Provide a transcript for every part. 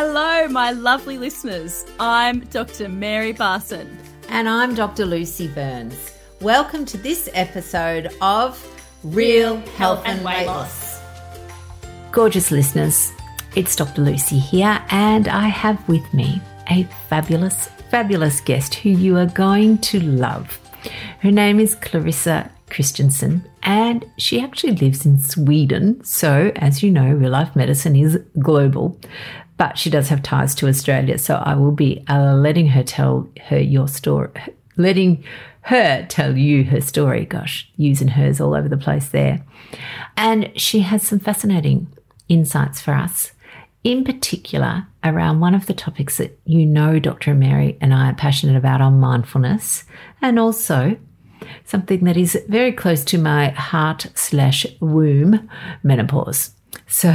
Hello, my lovely listeners. I'm Dr. Mary Barson. And I'm Dr. Lucy Burns. Welcome to this episode of Real Health and Weight Loss. Gorgeous listeners, it's Dr. Lucy here, and I have with me a fabulous, fabulous guest who you are going to love. Her name is Clarissa Kristjansson, and she actually lives in Sweden. So, as you know, real life medicine is global, but she does have ties to Australia. So, I will be uh, letting her tell her your story, letting her tell you her story. Gosh, using hers all over the place there. And she has some fascinating insights for us, in particular around one of the topics that you know Dr. Mary and I are passionate about on mindfulness, and also something that is very close to my heart slash womb, menopause. So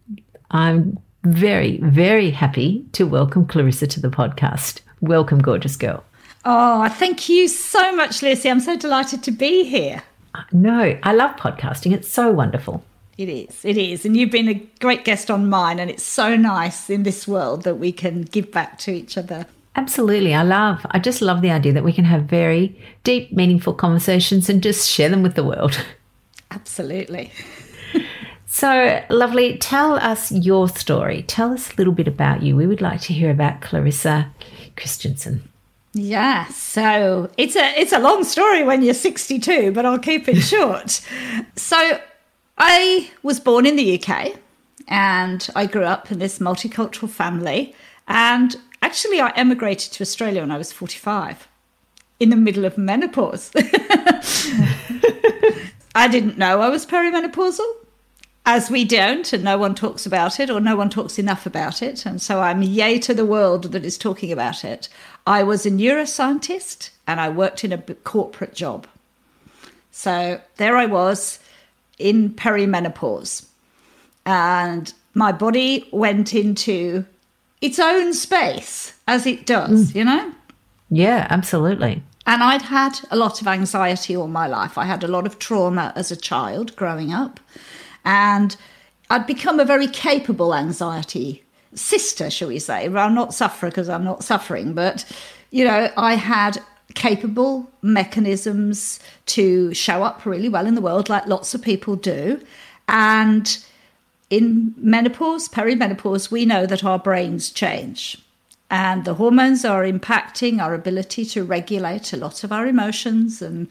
I'm very, very happy to welcome Clarissa to the podcast. Welcome, gorgeous girl. Oh, thank you so much, Lucy. I'm so delighted to be here. No, I love podcasting. It's so wonderful. It is. It is. And you've been a great guest on mine. And it's so nice in this world that we can give back to each other. Absolutely. I love, I just love the idea that we can have very deep, meaningful conversations and just share them with the world. Absolutely. So, lovely. Tell us your story. Tell us a little bit about you. We would like to hear about Clarissa Kristjansson. Yeah, so it's a it's a long story when you're 62, but I'll keep it short. so I was born in the UK and I grew up in this multicultural family and Actually, I emigrated to Australia when I was 45 in the middle of menopause. I didn't know I was perimenopausal, as we don't, and no one talks about it, or no one talks enough about it. And so I'm yay to the world that is talking about it. I was a neuroscientist and I worked in a corporate job. So there I was in perimenopause. And my body went into its own space as it does, mm. you know? Yeah, absolutely. And I'd had a lot of anxiety all my life. I had a lot of trauma as a child growing up. And I'd become a very capable anxiety sister, shall we say. Well, I'm not sufferer because I'm not suffering, but, you know, I had capable mechanisms to show up really well in the world, like lots of people do. And in menopause, perimenopause, we know that our brains change. And the hormones are impacting our ability to regulate a lot of our emotions and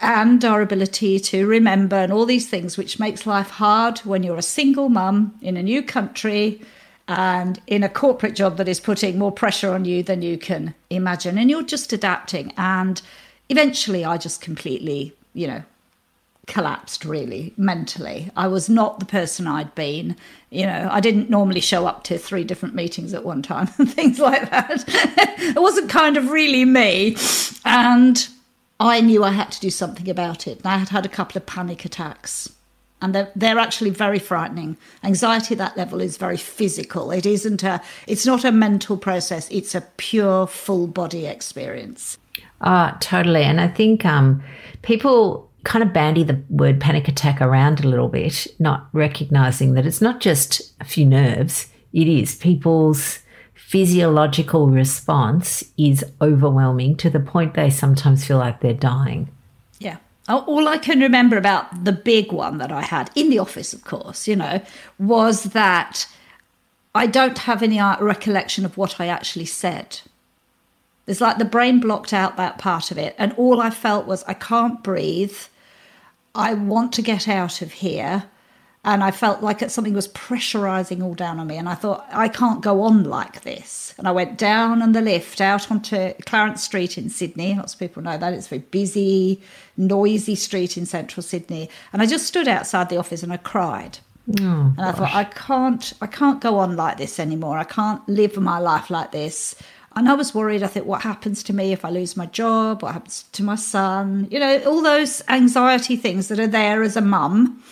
and our ability to remember and all these things, which makes life hard when you're a single mum in a new country and in a corporate job that is putting more pressure on you than you can imagine. And you're just adapting. And eventually, I just completely, you know, collapsed really mentally. I was not the person I'd been. You know, I didn't normally show up to three different meetings at one time and things like that. it wasn't kind of really me. And I knew I had to do something about it. And I had had a couple of panic attacks. And they're, they're actually very frightening. Anxiety at that level is very physical. It isn't a, it's not a mental process. It's a pure full body experience. Ah, totally. And I think um, people kind of bandy the word panic attack around a little bit, not recognizing that it's not just a few nerves, it is people's physiological response is overwhelming to the point they sometimes feel like they're dying. Yeah. Oh, all I can remember about the big one that I had in the office, of course, you know, was that I don't have any uh, recollection of what I actually said. It's like the brain blocked out that part of it. And all I felt was, I can't breathe. I want to get out of here. And I felt like something was pressurizing all down on me. And I thought, I can't go on like this. And I went down on the lift out onto Clarence Street in Sydney. Lots of people know that. It's a very busy, noisy street in central Sydney. And I just stood outside the office and I cried. Oh, and I thought, I can't, I can't go on like this anymore. I can't live my life like this. And I was worried. I think, what happens to me if I lose my job? What happens to my son? You know, all those anxiety things that are there as a mum.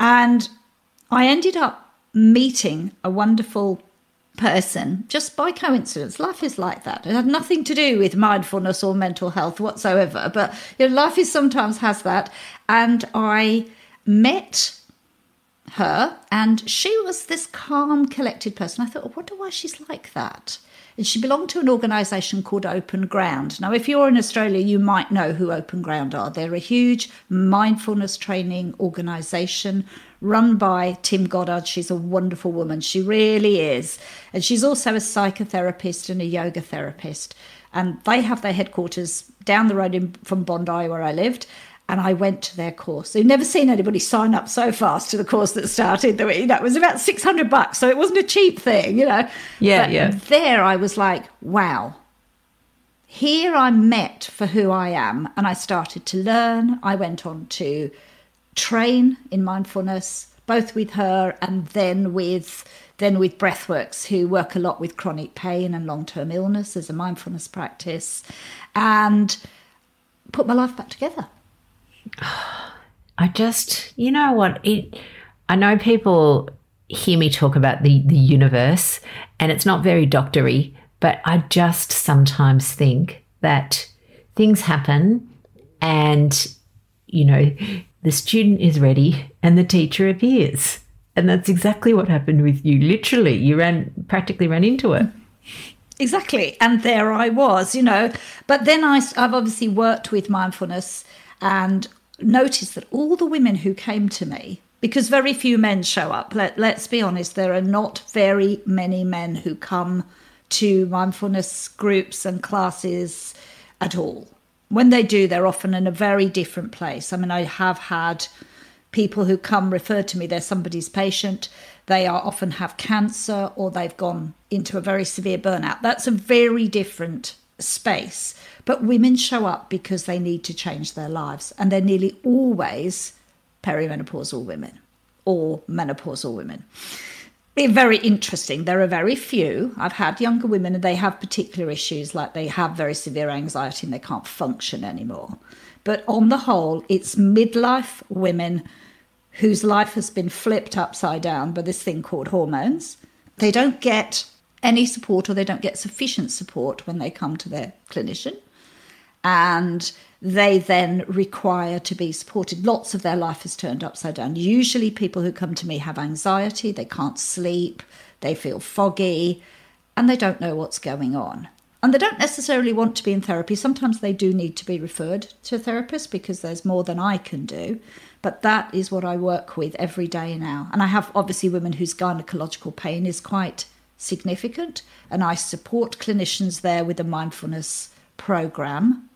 And I ended up meeting a wonderful person just by coincidence. Life is like that. It had nothing to do with mindfulness or mental health whatsoever. But you know, life is sometimes has that. And I met her, and she was this calm, collected person. I thought, I wonder why she's like that. She belonged to an organisation called Open Ground. Now, if you're in Australia, you might know who Open Ground are. They're a huge mindfulness training organisation run by Tim Goddard. She's a wonderful woman. She really is. And she's also a psychotherapist and a yoga therapist. And they have their headquarters down the road in, from Bondi, where I lived and I went to their course. They've never seen anybody sign up so fast to the course that started. You know, it was about 600 bucks, so it wasn't a cheap thing, you know. Yeah, but yeah. There I was like, wow. Here I'm met for who I am, and I started to learn. I went on to train in mindfulness, both with her and then with then with Breathworks, who work a lot with chronic pain and long-term illness as a mindfulness practice, and put my life back together. I just, you know what? It. I know people hear me talk about the the universe, and it's not very doctory, but I just sometimes think that things happen, and you know, the student is ready, and the teacher appears, and that's exactly what happened with you. Literally, you ran practically ran into it. Exactly, and there I was, you know. But then I, I've obviously worked with mindfulness and noticed that all the women who came to me, because very few men show up, let, let's be honest, there are not very many men who come to mindfulness groups and classes at all. When they do, they're often in a very different place. I mean, I have had people who come refer to me, they're somebody's patient. They are often have cancer or they've gone into a very severe burnout. That's a very different space. But women show up because they need to change their lives, and they're nearly always perimenopausal women or menopausal women. It's very interesting. There are very few. I've had younger women and they have particular issues, like they have very severe anxiety and they can't function anymore. But on the whole, it's midlife women whose life has been flipped upside down by this thing called hormones. They don't get any support or they don't get sufficient support when they come to their clinician. And they then require to be supported. Lots of their life is turned upside down. Usually, people who come to me have anxiety, they can't sleep, they feel foggy, and they don't know what's going on. And they don't necessarily want to be in therapy. Sometimes they do need to be referred to a therapist because there's more than I can do. But that is what I work with every day now. And I have obviously women whose gynecological pain is quite significant, and I support clinicians there with a mindfulness program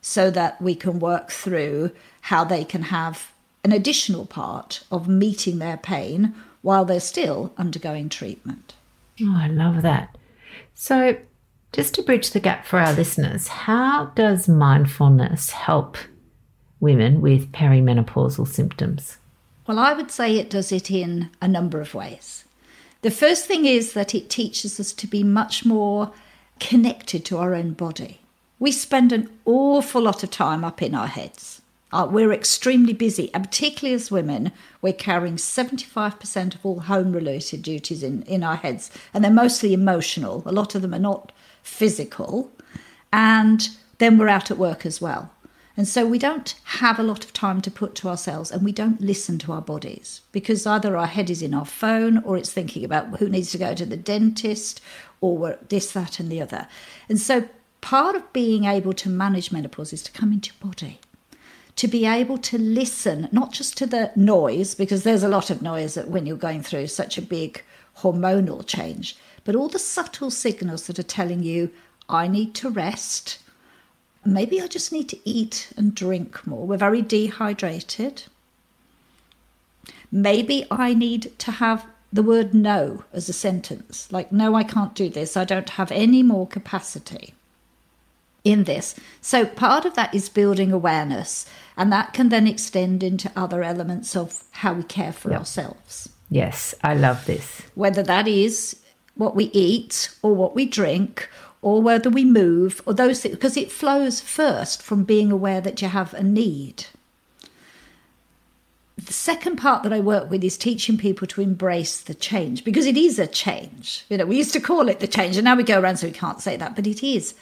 so that we can work through how they can have an additional part of meeting their pain while they're still undergoing treatment. Oh, I love that. So, just to bridge the gap for our listeners, how does mindfulness help women with perimenopausal symptoms? Well, I would say it does it in a number of ways. The first thing is that it teaches us to be much more connected to our own body. We spend an awful lot of time up in our heads. Uh, we're extremely busy, and particularly as women, we're carrying 75% of all home related duties in, in our heads, and they're mostly emotional. A lot of them are not physical. And then we're out at work as well. And so we don't have a lot of time to put to ourselves and we don't listen to our bodies because either our head is in our phone or it's thinking about who needs to go to the dentist or this, that, and the other. And so part of being able to manage menopause is to come into your body, to be able to listen, not just to the noise, because there's a lot of noise when you're going through such a big hormonal change, but all the subtle signals that are telling you, I need to rest maybe I just need to eat and drink more. We're very dehydrated. Maybe I need to have the word no as a sentence like, no, I can't do this. I don't have any more capacity in this. So part of that is building awareness, and that can then extend into other elements of how we care for yep. ourselves. Yes, I love this. Whether that is what we eat or what we drink or whether we move or those things, because it flows first from being aware that you have a need. The second part that I work with is teaching people to embrace the change because it is a change. You know, we used to call it the change, and now we go around so we can't say that, but it is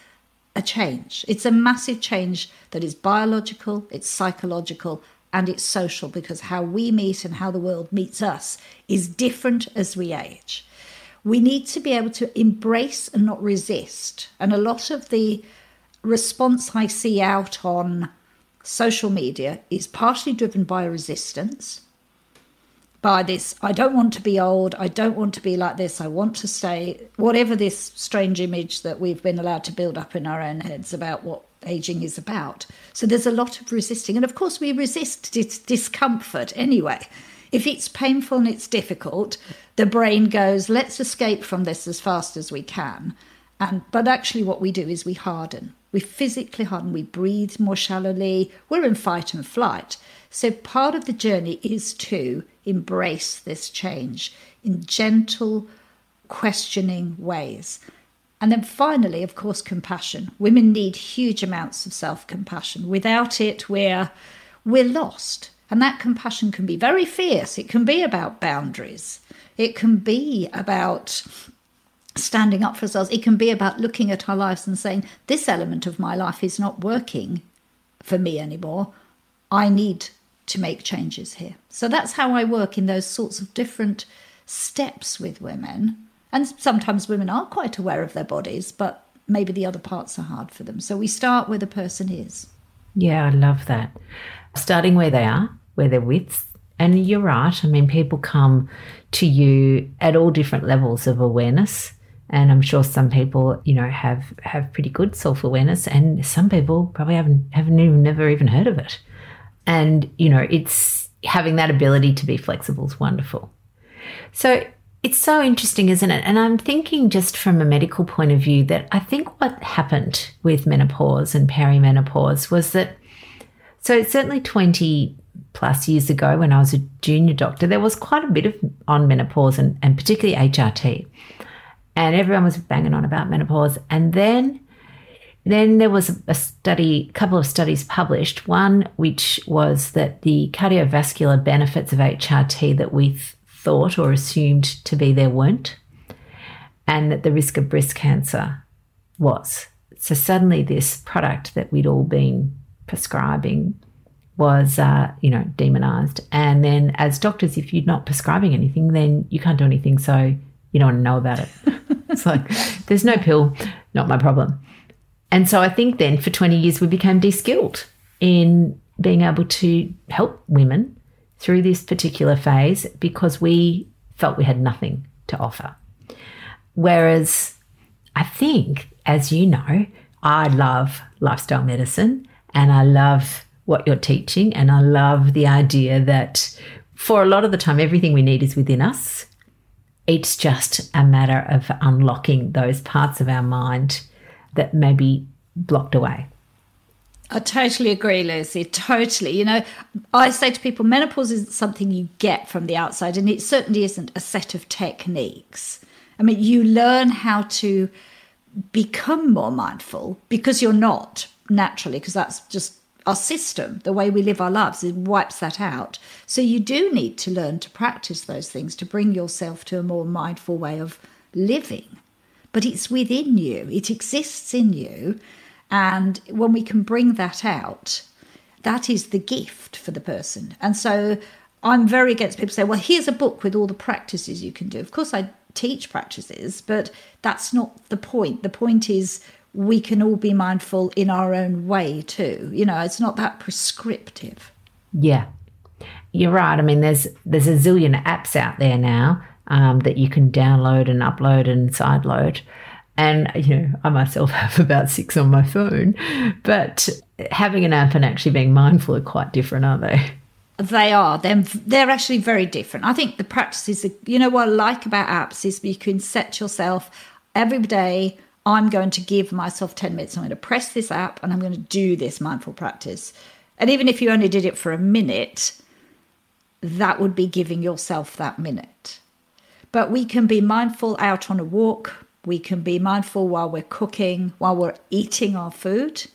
a change. It's a massive change that is biological, it's psychological, and it's social because how we meet and how the world meets us is different as we age. We need to be able to embrace and not resist. And a lot of the response I see out on social media is partially driven by resistance by this I don't want to be old, I don't want to be like this, I want to stay, whatever this strange image that we've been allowed to build up in our own heads about what aging is about. So there's a lot of resisting. And of course, we resist dis- discomfort anyway. If it's painful and it's difficult, the brain goes, let's escape from this as fast as we can. And but actually what we do is we harden. We physically harden, we breathe more shallowly, we're in fight and flight. So part of the journey is to embrace this change in gentle, questioning ways. And then finally, of course, compassion. Women need huge amounts of self compassion. Without it, we're, we're lost. And that compassion can be very fierce. It can be about boundaries. It can be about standing up for ourselves. It can be about looking at our lives and saying, this element of my life is not working for me anymore. I need to make changes here. So that's how I work in those sorts of different steps with women. And sometimes women are quite aware of their bodies, but maybe the other parts are hard for them. So we start where the person is. Yeah, I love that. Starting where they are, where they're with. And you're right. I mean, people come to you at all different levels of awareness. And I'm sure some people, you know, have have pretty good self awareness, and some people probably haven't haven't even never even heard of it. And, you know, it's having that ability to be flexible is wonderful. So it's so interesting, isn't it? And I'm thinking just from a medical point of view that I think what happened with menopause and perimenopause was that, so certainly 20 plus years ago when I was a junior doctor, there was quite a bit of on menopause and, and particularly HRT. And everyone was banging on about menopause. And then then there was a study, a couple of studies published. One which was that the cardiovascular benefits of HRT that we th- thought or assumed to be there weren't, and that the risk of breast cancer was. So suddenly, this product that we'd all been prescribing was, uh, you know, demonized. And then, as doctors, if you're not prescribing anything, then you can't do anything. So you don't want to know about it. it's like there's no pill, not my problem. And so I think then for 20 years we became de-skilled in being able to help women through this particular phase because we felt we had nothing to offer. Whereas I think, as you know, I love lifestyle medicine and I love what you're teaching. And I love the idea that for a lot of the time, everything we need is within us. It's just a matter of unlocking those parts of our mind that may be blocked away. I totally agree, Lucy. Totally. You know, I say to people, menopause isn't something you get from the outside, and it certainly isn't a set of techniques. I mean, you learn how to become more mindful because you're not naturally, because that's just our system, the way we live our lives, it wipes that out. So you do need to learn to practice those things to bring yourself to a more mindful way of living but it's within you, it exists in you. And when we can bring that out, that is the gift for the person. And so I'm very against people say, well, here's a book with all the practices you can do. Of course, I teach practices, but that's not the point. The point is we can all be mindful in our own way too. You know, it's not that prescriptive. Yeah. You're right. I mean, there's there's a zillion apps out there now um, that you can download and upload and sideload. And, you know, I myself have about six on my phone, but having an app and actually being mindful are quite different, aren't they? They are. They're, they're actually very different. I think the practices, you know, what I like about apps is you can set yourself every day, I'm going to give myself 10 minutes. I'm going to press this app and I'm going to do this mindful practice. And even if you only did it for a minute, that would be giving yourself that minute. But we can be mindful out on a walk. We can be mindful while we're cooking, while we're eating our food,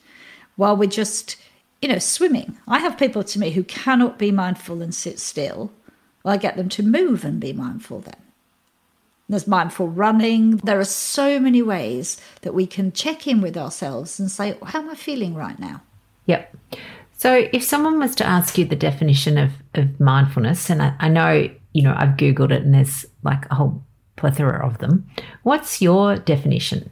while we're just, you know, swimming. I have people to me who cannot be mindful and sit still. Well, I get them to move and be mindful then. There's mindful running. There are so many ways that we can check in with ourselves and say, How am I feeling right now? Yep. So, if someone was to ask you the definition of, of mindfulness, and I, I know, you know, I've Googled it and there's like a whole plethora of them, what's your definition?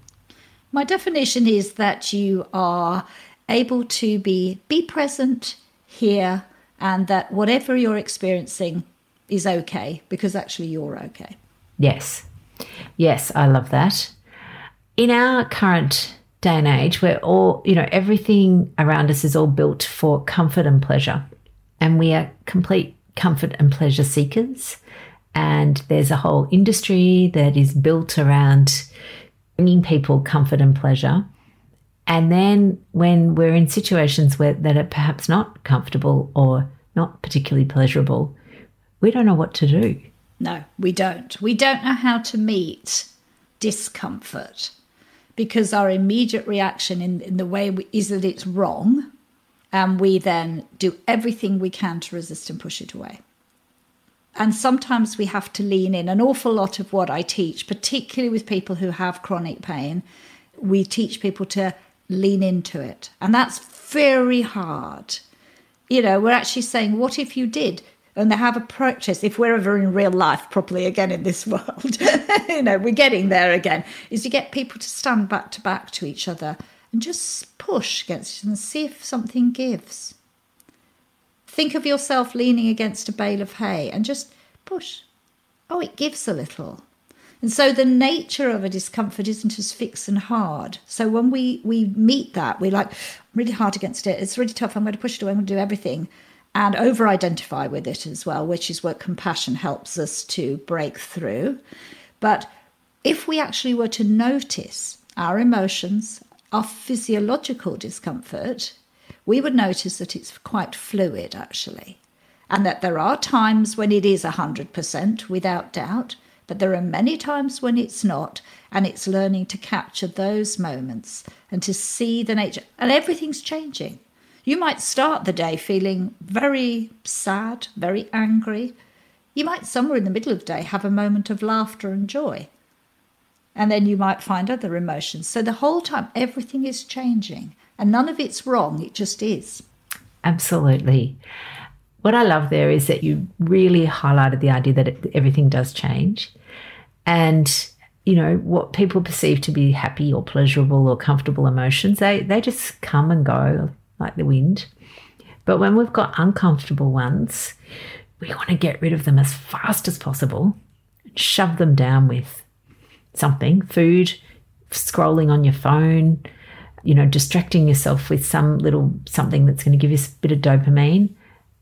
My definition is that you are able to be be present here and that whatever you're experiencing is okay because actually you're okay. Yes. Yes, I love that. In our current day and age where all, you know, everything around us is all built for comfort and pleasure. And we are complete comfort and pleasure seekers. And there's a whole industry that is built around bringing people comfort and pleasure. And then when we're in situations where that are perhaps not comfortable or not particularly pleasurable, we don't know what to do. No, we don't. We don't know how to meet discomfort because our immediate reaction in, in the way we, is that it's wrong. And we then do everything we can to resist and push it away. And sometimes we have to lean in. An awful lot of what I teach, particularly with people who have chronic pain, we teach people to lean into it. And that's very hard. You know, we're actually saying, what if you did? And they have approaches if we're ever in real life properly again in this world, you know, we're getting there again, is you get people to stand back to back to each other and just push against and see if something gives. Think of yourself leaning against a bale of hay and just push. Oh, it gives a little. And so the nature of a discomfort isn't as fixed and hard. So when we we meet that, we're like really hard against it. It's really tough. I'm going to push it away. I'm going to do everything, and over identify with it as well, which is what compassion helps us to break through. But if we actually were to notice our emotions, our physiological discomfort, we would notice that it's quite fluid actually, and that there are times when it is 100% without doubt but there are many times when it's not, and it's learning to capture those moments and to see the nature. And everything's changing. You might start the day feeling very sad, very angry. You might, somewhere in the middle of the day, have a moment of laughter and joy. And then you might find other emotions. So the whole time, everything is changing. And none of it's wrong, it just is. Absolutely what I love there is that you really highlighted the idea that it, everything does change. And, you know, what people perceive to be happy or pleasurable or comfortable emotions, they, they just come and go like the wind. But when we've got uncomfortable ones, we want to get rid of them as fast as possible, and shove them down with something, food, scrolling on your phone, you know, distracting yourself with some little something that's going to give you a bit of dopamine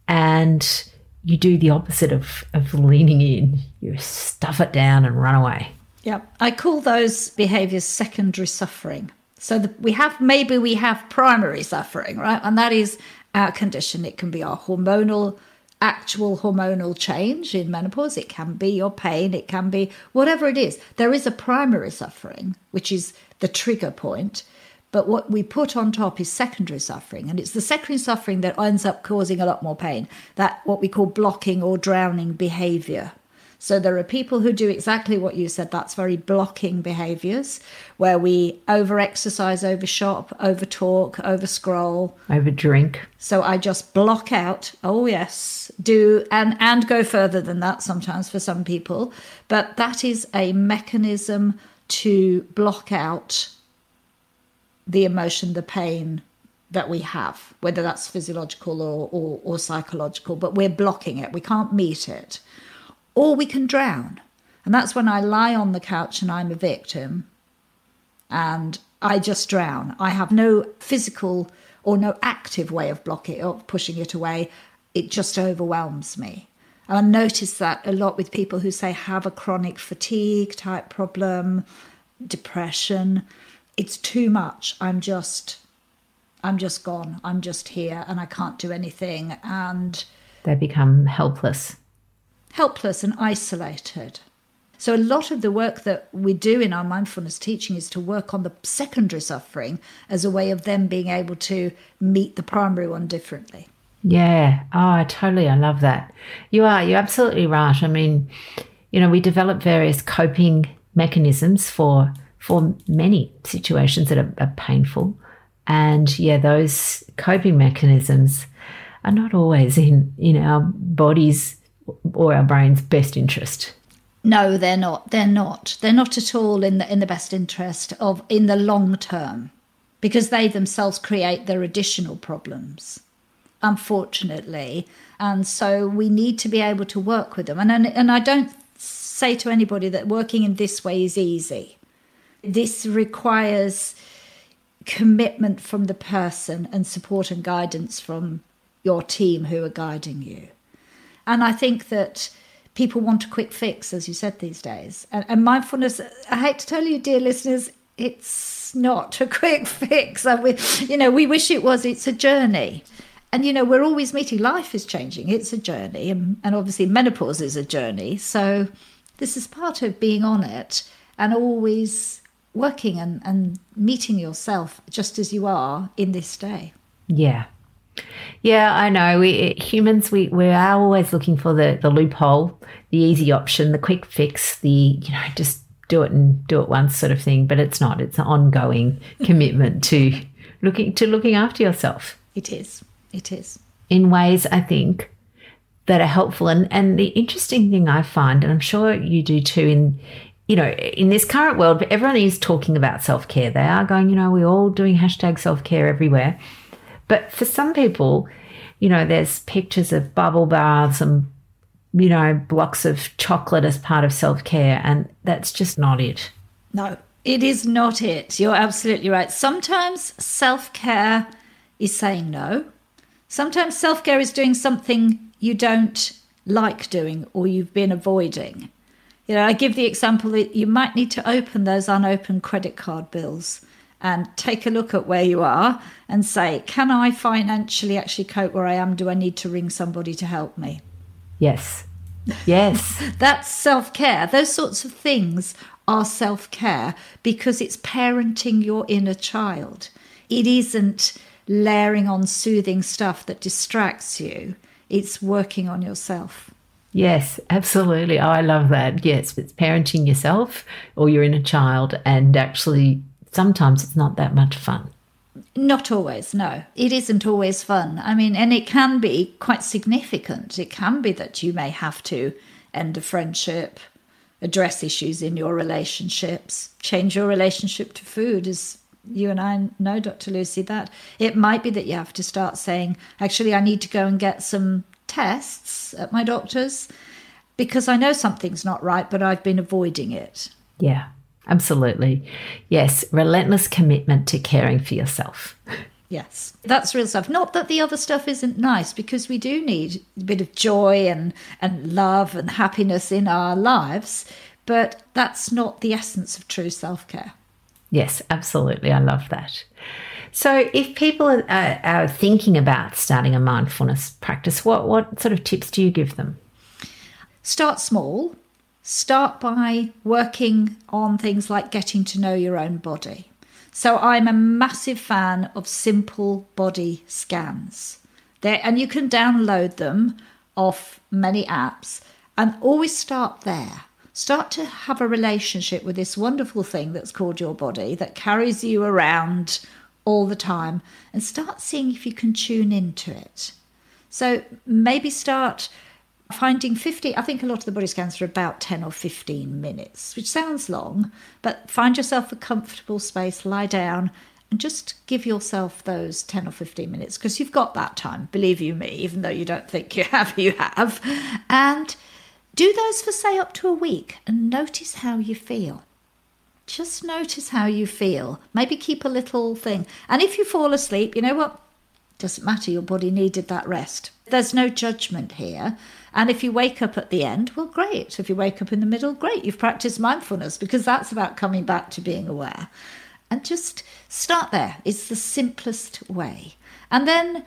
and you do the opposite of, of leaning in. You stuff it down and run away. Yeah, I call those behaviors secondary suffering. So the, we have maybe we have primary suffering, right? And that is our condition. It can be our hormonal, actual hormonal change in menopause. It can be your pain. It can be whatever it is. There is a primary suffering, which is the trigger point. But what we put on top is secondary suffering. And it's the secondary suffering that ends up causing a lot more pain, that what we call blocking or drowning behavior. So there are people who do exactly what you said. That's very blocking behaviors, where we over exercise, over shop, over talk, over scroll, over drink. So I just block out. Oh yes, do and and go further than that sometimes for some people. But that is a mechanism to block out the emotion, the pain that we have, whether that's physiological or, or, or psychological, but we're blocking it. We can't meet it. Or we can drown. And that's when I lie on the couch and I'm a victim and I just drown. I have no physical or no active way of blocking it or pushing it away. It just overwhelms me. And I notice that a lot with people who say have a chronic fatigue type problem, depression it's too much. I'm just I'm just gone. I'm just here and I can't do anything and they become helpless. Helpless and isolated. So, a lot of the work that we do in our mindfulness teaching is to work on the secondary suffering as a way of them being able to meet the primary one differently. Yeah. Oh, I totally. I love that. You are. You're absolutely right. I mean, you know, we develop various coping mechanisms for for many situations that are, are painful. And yeah, those coping mechanisms are not always in, in our bodies or our brain's best interest. No, they're not. They're not. They're not at all in the in the best interest of in the long term, because they themselves create their additional problems, unfortunately. And so we need to be able to work with them. And and, and I don't say to anybody that working in this way is easy. This requires commitment from the person and support and guidance from your team who are guiding you. And I think that people want a quick fix, as you said these days. And, and mindfulness, I hate to tell you, dear listeners, it's not a quick fix. I you know, we wish it was. It's a journey. And, you know, we're always meeting. Life is changing. It's a journey. And, and obviously, menopause is a journey. So, this is part of being on it and always working and, and meeting yourself just as you are in this day. Yeah. Yeah, I know. We humans, we, we are always looking for the, the loophole, the easy option, the quick fix, the, you know, just do it and do it once sort of thing. But it's not. It's an ongoing commitment to looking to looking after yourself. It is. It is. In ways I think that are helpful. And and the interesting thing I find, and I'm sure you do too, in you know, in this current world, everyone is talking about self care. They are going, you know, we're all doing hashtag self care everywhere. But for some people, you know, there's pictures of bubble baths and, you know, blocks of chocolate as part of self care. And that's just not it. No, it is not it. You're absolutely right. Sometimes self care is saying no. Sometimes self care is doing something you don't like doing or you've been avoiding. You know, I give the example that you might need to open those unopened credit card bills and take a look at where you are and say, can I financially actually cope where I am? Do I need to ring somebody to help me? Yes. Yes. That's self care. Those sorts of things are self care because it's parenting your inner child. It isn't layering on soothing stuff that distracts you, it's working on yourself. Yes, absolutely. I love that. Yes, it's parenting yourself or your inner child and actually sometimes it's not that much fun. Not always, no. It isn't always fun. I mean, and it can be quite significant. It can be that you may have to end a friendship, address issues in your relationships, change your relationship to food, as you and I know, Dr. Lucy, that it might be that you have to start saying, actually, I need to go and get some tests at my doctor's because I know something's not right, but I've been avoiding it. Yeah. Absolutely. Yes, relentless commitment to caring for yourself. Yes, that's real stuff. Not that the other stuff isn't nice, because we do need a bit of joy and, and love and happiness in our lives, but that's not the essence of true self care. Yes, absolutely. I love that. So, if people are, are, thinking about starting a mindfulness practice, what, what sort of tips do you give them? Start small start by working on things like getting to know your own body. So I'm a massive fan of simple body scans. There and you can download them off many apps and always start there. Start to have a relationship with this wonderful thing that's called your body that carries you around all the time and start seeing if you can tune into it. So maybe start finding 50 i think a lot of the body scans are about 10 or 15 minutes which sounds long but find yourself a comfortable space lie down and just give yourself those 10 or 15 minutes because you've got that time believe you me even though you don't think you have you have. And do those for say up to a week and notice how you feel. Just notice how you feel. Maybe keep a little thing. And if you fall asleep you know what doesn't matter your body needed that rest there's no judgment here and if you wake up at the end, well, great. If you wake up in the middle, great. You've practiced mindfulness because that's about coming back to being aware. And just start there. It's the simplest way. And then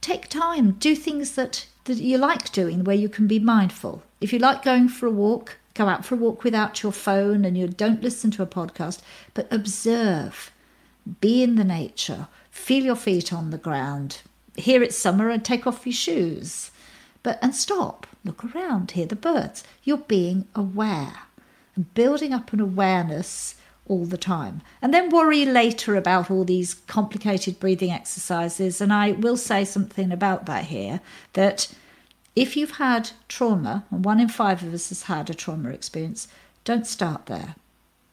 take time, do things that, that you like doing where you can be mindful. If you like going for a walk, go out for a walk without your phone and you don't listen to a podcast, but observe, be in the nature, feel your feet on the ground. Here it's summer and take off your shoes. But and stop, look around, hear the birds. You're being aware and building up an awareness all the time. And then worry later about all these complicated breathing exercises. And I will say something about that here that if you've had trauma, and one in five of us has had a trauma experience, don't start there.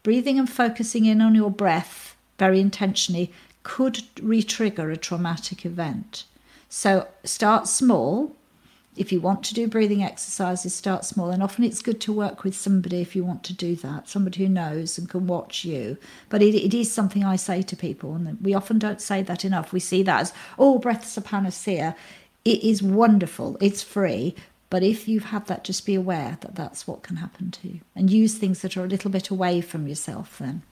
Breathing and focusing in on your breath very intentionally could re trigger a traumatic event. So start small. If you want to do breathing exercises, start small. And often it's good to work with somebody if you want to do that, somebody who knows and can watch you. But it, it is something I say to people, and we often don't say that enough. We see that as, oh, breath's a panacea. It is wonderful, it's free. But if you have had that, just be aware that that's what can happen to you and use things that are a little bit away from yourself then.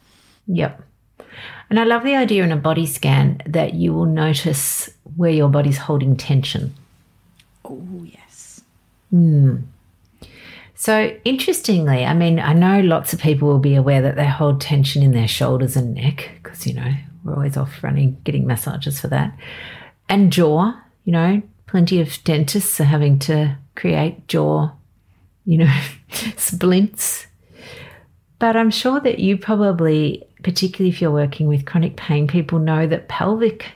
Yep. And I love the idea in a body scan that you will notice where your body's holding tension. Oh, yes. Mm. So, interestingly, I mean, I know lots of people will be aware that they hold tension in their shoulders and neck because, you know, we're always off running, getting massages for that. And jaw, you know, plenty of dentists are having to create jaw, you know, splints. But I'm sure that you probably particularly if you're working with chronic pain, people know that pelvic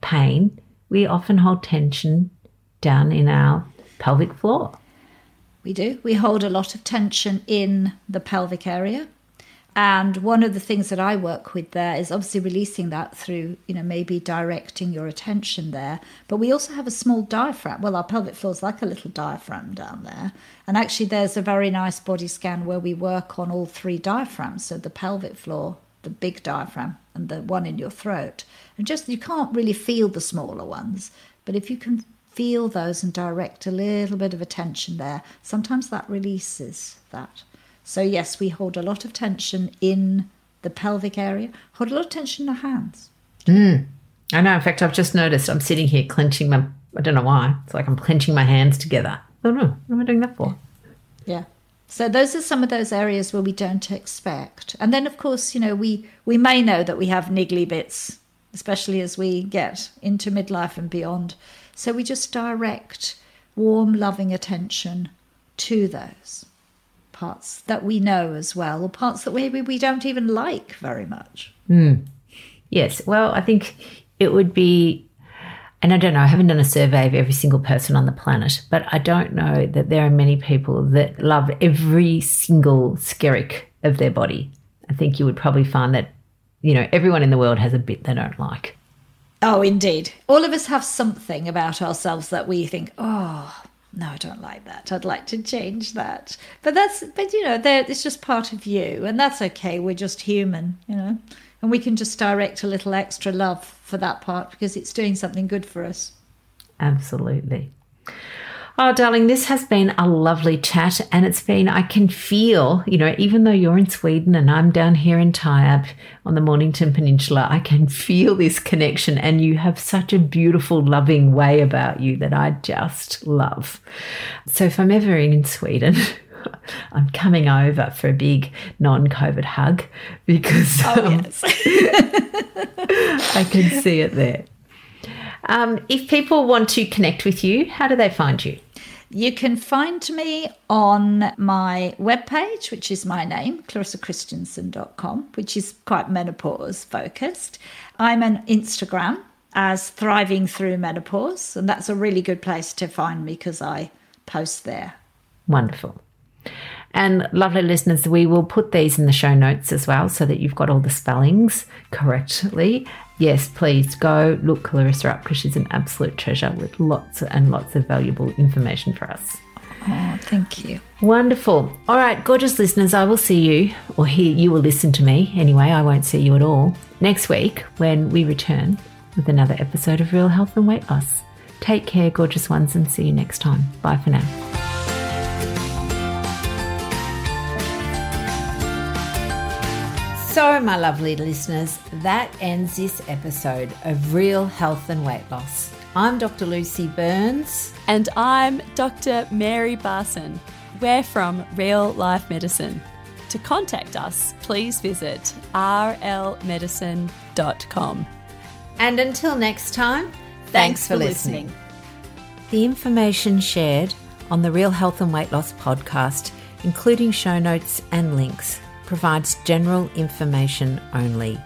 pain, we often hold tension down in our pelvic floor. We do. We hold a lot of tension in the pelvic area. And one of the things that I work with there is obviously releasing that through, you know, maybe directing your attention there. But we also have a small diaphragm. Well, our pelvic floor is like a little diaphragm down there. And actually, there's a very nice body scan where we work on all three diaphragms. So the pelvic floor, the big diaphragm and the one in your throat. And just you can't really feel the smaller ones, but if you can feel those and direct a little bit of attention there, sometimes that releases that. So, yes, we hold a lot of tension in the pelvic area, hold a lot of tension in our hands. Mm. I know. In fact, I've just noticed I'm sitting here clenching my, I don't know why. It's like I'm clenching my hands together. I don't know. What am I doing that for? Yeah. So those are some of those areas where we don't expect. And then of course, you know, we we may know that we have niggly bits, especially as we get into midlife and beyond. So we just direct warm, loving attention to those parts that we know as well, or parts that maybe we don't even like very much. Mm. Yes. Well, I think it would be and I don't know, I haven't done a survey of every single person on the planet, but I don't know that there are many people that love every single skerrick of their body. I think you would probably find that, you know, everyone in the world has a bit they don't like. Oh, indeed. All of us have something about ourselves that we think, oh, no, I don't like that. I'd like to change that. But that's, but you know, it's just part of you, and that's okay. We're just human, you know and we can just direct a little extra love for that part because it's doing something good for us. Absolutely. Oh, darling, this has been a lovely chat. And it's been, I can feel, you know, even though you're in Sweden and I'm down here in Tyabb on the Mornington Peninsula, I can feel this connection. And you have such a beautiful, loving way about you that I just love. So if I'm ever in Sweden, I'm coming over for a big non-COVID hug because oh, um, yes. I can see it there. Um, if people want to connect with you, how do they find you? You can find me on my webpage, which is my name, clarissakristjansson.com, which is quite menopause focused. I'm on Instagram as Thriving Through Menopause, and that's a really good place to find me because I post there. Wonderful. And lovely listeners, we will put these in the show notes as well so that you've got all the spellings correctly. Yes, please go look Clarissa up because she's an absolute treasure with lots and lots of valuable information for us. Oh, thank you. Wonderful. All right, gorgeous listeners, I will see you, or hear you will listen to me anyway. I won't see you at all next week when we return with another episode of Real Health and Weight Loss. Take care, gorgeous ones, and see you next time. Bye for now. So, my lovely listeners, that ends this episode of Real Health and Weight Loss. I'm Dr. Lucy Burns. And I'm Dr. Mary Barson. We're from Real Life Medicine. To contact us, please visit rlmedicine.com. And until next time, thanks, thanks for, listening. listening. The information shared on the Real Health and Weight Loss podcast, including show notes and links, provides general information only.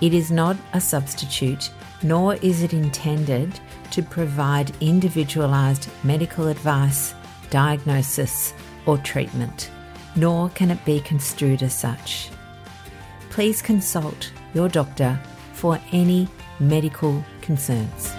It is not a substitute, nor is it intended to provide individualised medical advice, diagnosis, or treatment, nor can it be construed as such. Please consult your doctor for any medical concerns.